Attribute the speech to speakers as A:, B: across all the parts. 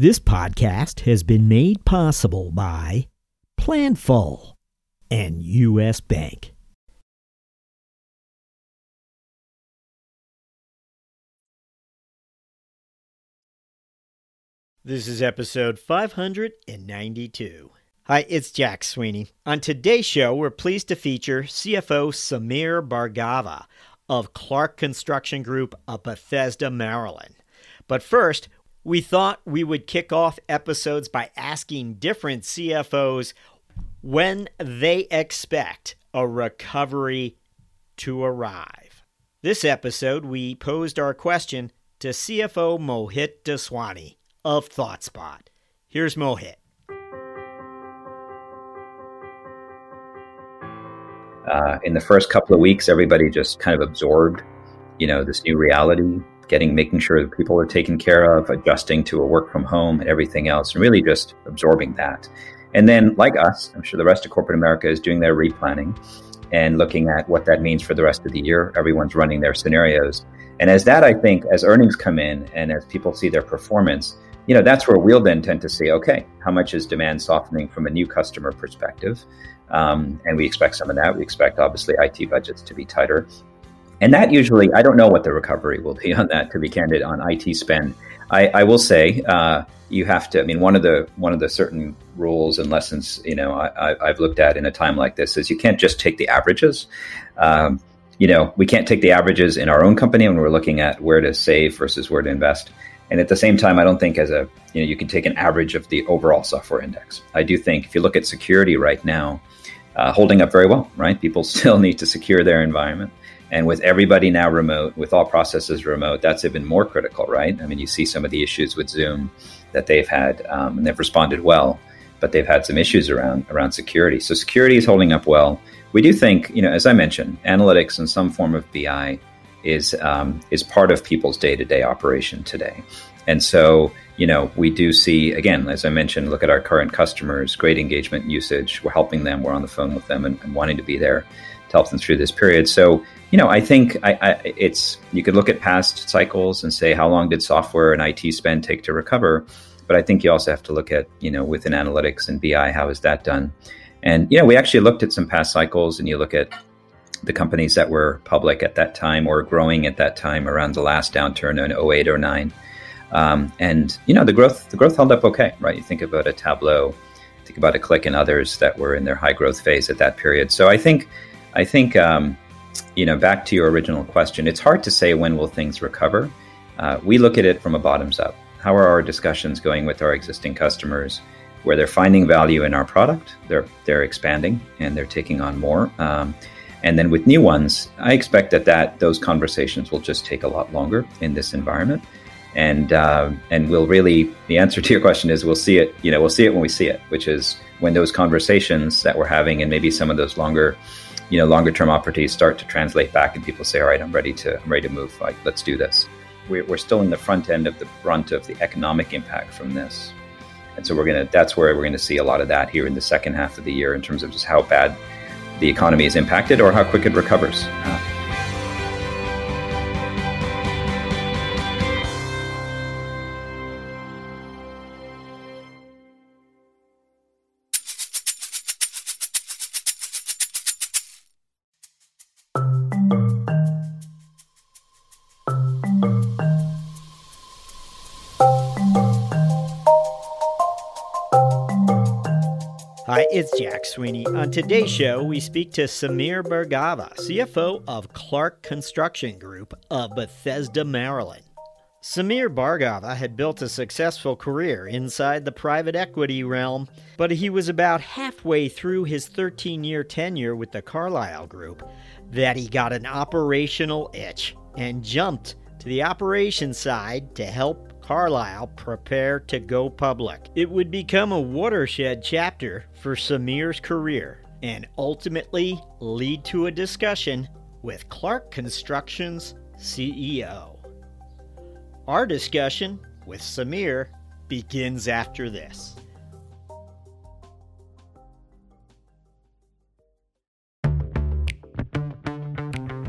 A: This podcast has been made possible by Planful and U.S. Bank. This is episode 592. Hi, it's Jack Sweeney. On today's show, we're pleased to feature CFO Sameer Bhargava of Clark Construction Group of Bethesda, Maryland. But first, we thought we would kick off episodes by asking different CFOs when they expect a recovery to arrive. This episode, we posed our question to CFO Mohit Daswani of ThoughtSpot. Here's Mohit.
B: Uh, in the first couple of weeks, everybody just kind of absorbed, you know, this new reality getting making sure that people are taken care of, adjusting to a work from home and everything else, and really just absorbing that. And then, like us, I'm sure the rest of corporate America is doing their replanning and looking at what that means for the rest of the year. Everyone's running their scenarios. And as that, I think, as earnings come in and as people see their performance, you know, that's where we'll then tend to see, okay, how much is demand softening from a new customer perspective? Um, and we expect some of that. We expect, obviously, IT budgets to be tighter. And that usually, I don't know what the recovery will be on that. To be candid, on IT spend, I, I will say uh, you have to. I mean, one of the one of the certain rules and lessons you know I, have looked at in a time like this is you can't just take the averages. Um, you know, we can't take the averages in our own company when we're looking at where to save versus where to invest. And at the same time, I don't think as a you know you can take an average of the overall software index. I do think if you look at security right now, uh, holding up very well. Right, people still need to secure their environment. And with everybody now remote, with all processes remote, that's even more critical, right? I mean, you see some of the issues with Zoom that they've had, um, and they've responded well, but they've had some issues around around security. So security is holding up well. We do think, you know, as I mentioned, analytics and some form of BI is um, is part of people's day to day operation today. And so, you know, we do see again, as I mentioned, look at our current customers, great engagement usage. We're helping them. We're on the phone with them and, and wanting to be there to help them through this period. So you know, I think I, I, it's you could look at past cycles and say how long did software and IT spend take to recover, but I think you also have to look at you know within analytics and BI how is that done, and you know we actually looked at some past cycles and you look at the companies that were public at that time or growing at that time around the last downturn in 08 or 09. Um, and you know the growth the growth held up okay, right? You think about a Tableau, think about a Qlik and others that were in their high growth phase at that period. So I think I think um, you know, back to your original question, it's hard to say when will things recover. Uh, we look at it from a bottoms up. How are our discussions going with our existing customers, where they're finding value in our product, they're they're expanding and they're taking on more. Um, and then with new ones, I expect that that those conversations will just take a lot longer in this environment. And uh, and we'll really the answer to your question is we'll see it. You know, we'll see it when we see it, which is when those conversations that we're having and maybe some of those longer you know longer term opportunities start to translate back and people say all right i'm ready to i'm ready to move. Like let's do this. We're, still in the front end of the brunt of the economic impact from this. And so we're to that's where we're to see a lot of that here in the second half of the year in terms of just how bad the economy is impacted or how quick it recovers. Uh,
A: it's Jack Sweeney. On today's show, we speak to Sameer Bhargava, CFO of Clark Construction Group of Bethesda, Maryland. Sameer Bhargava had built a successful career inside the private equity realm, but he was about halfway through his 13 year tenure with the Carlyle Group that he got an operational itch and jumped to the operations side to help Carlyle prepare to go public. It would become a watershed chapter for Sameer's career and ultimately lead to a discussion with Clark Construction's CEO. Our discussion with Samir begins after this.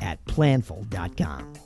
A: at planful.com.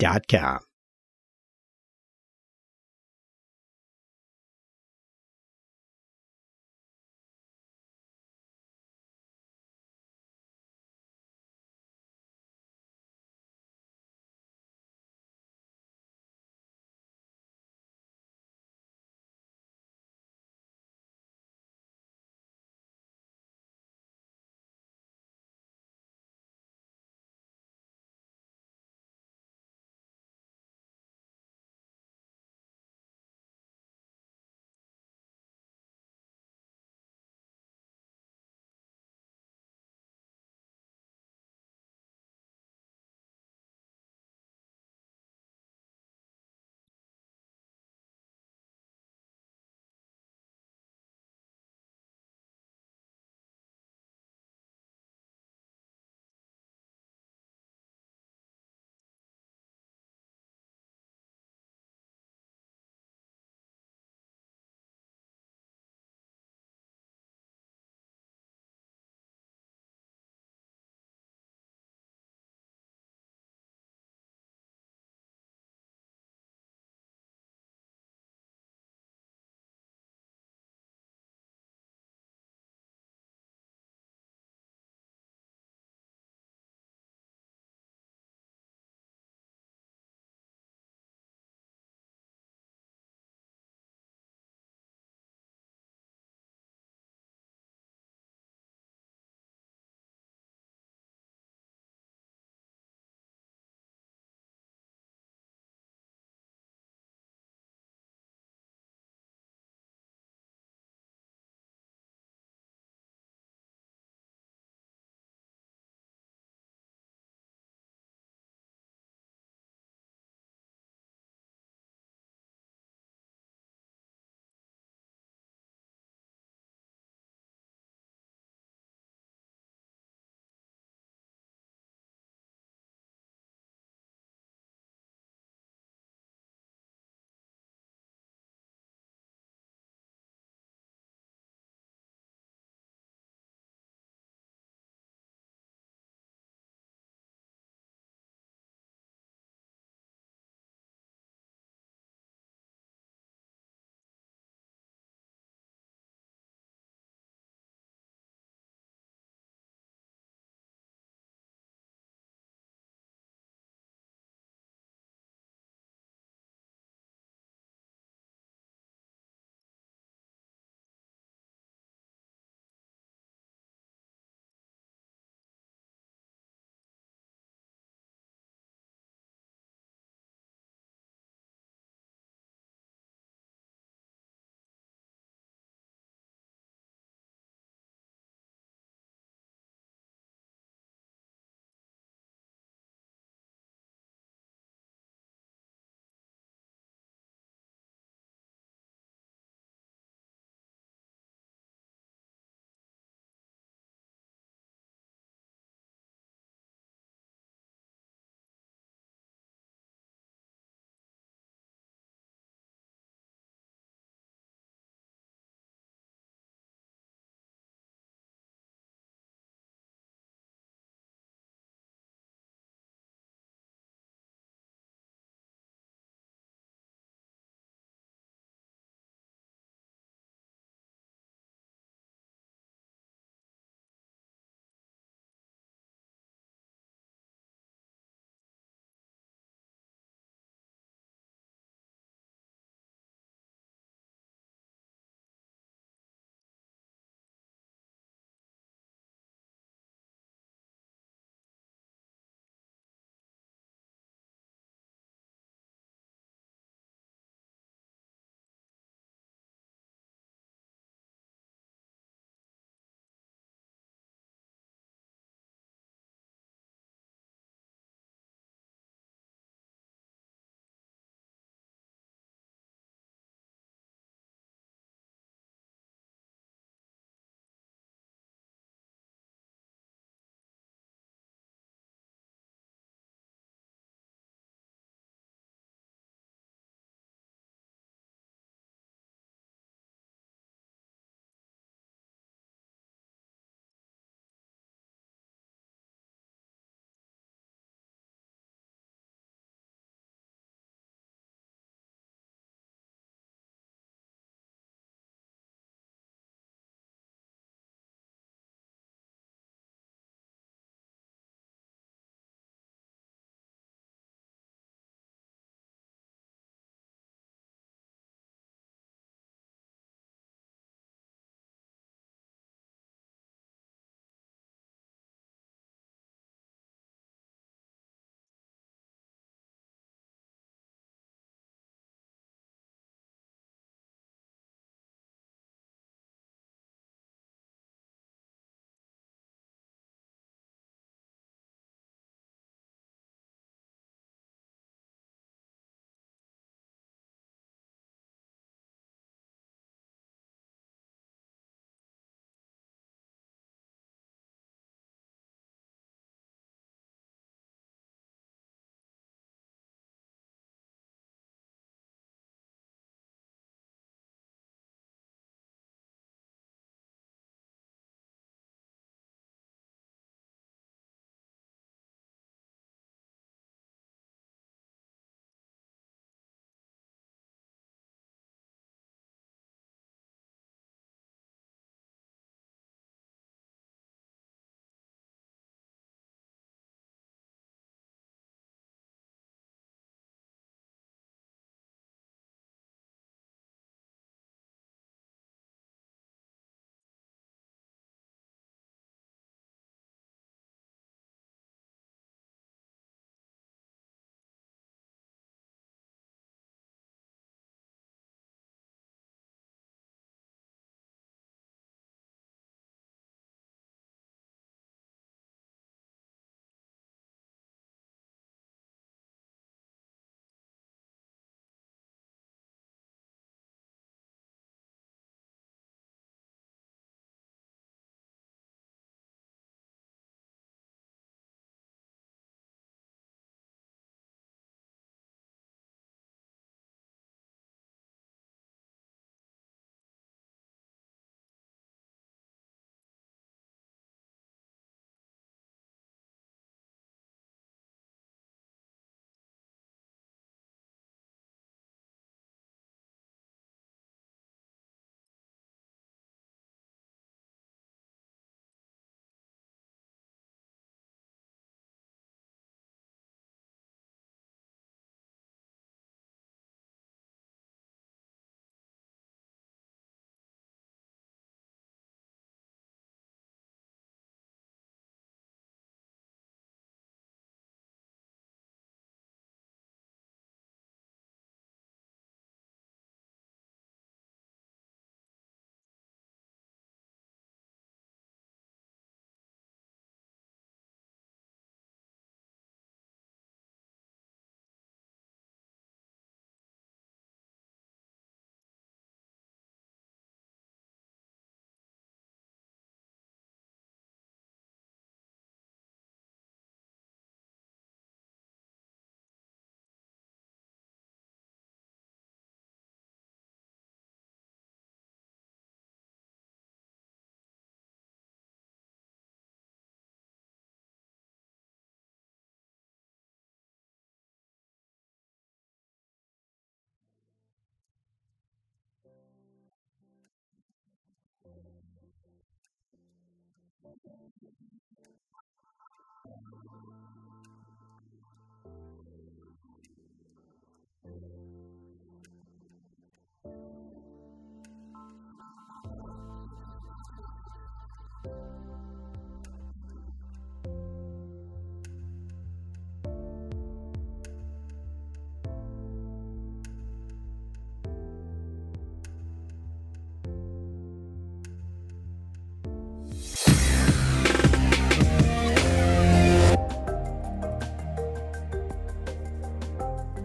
A: dot com.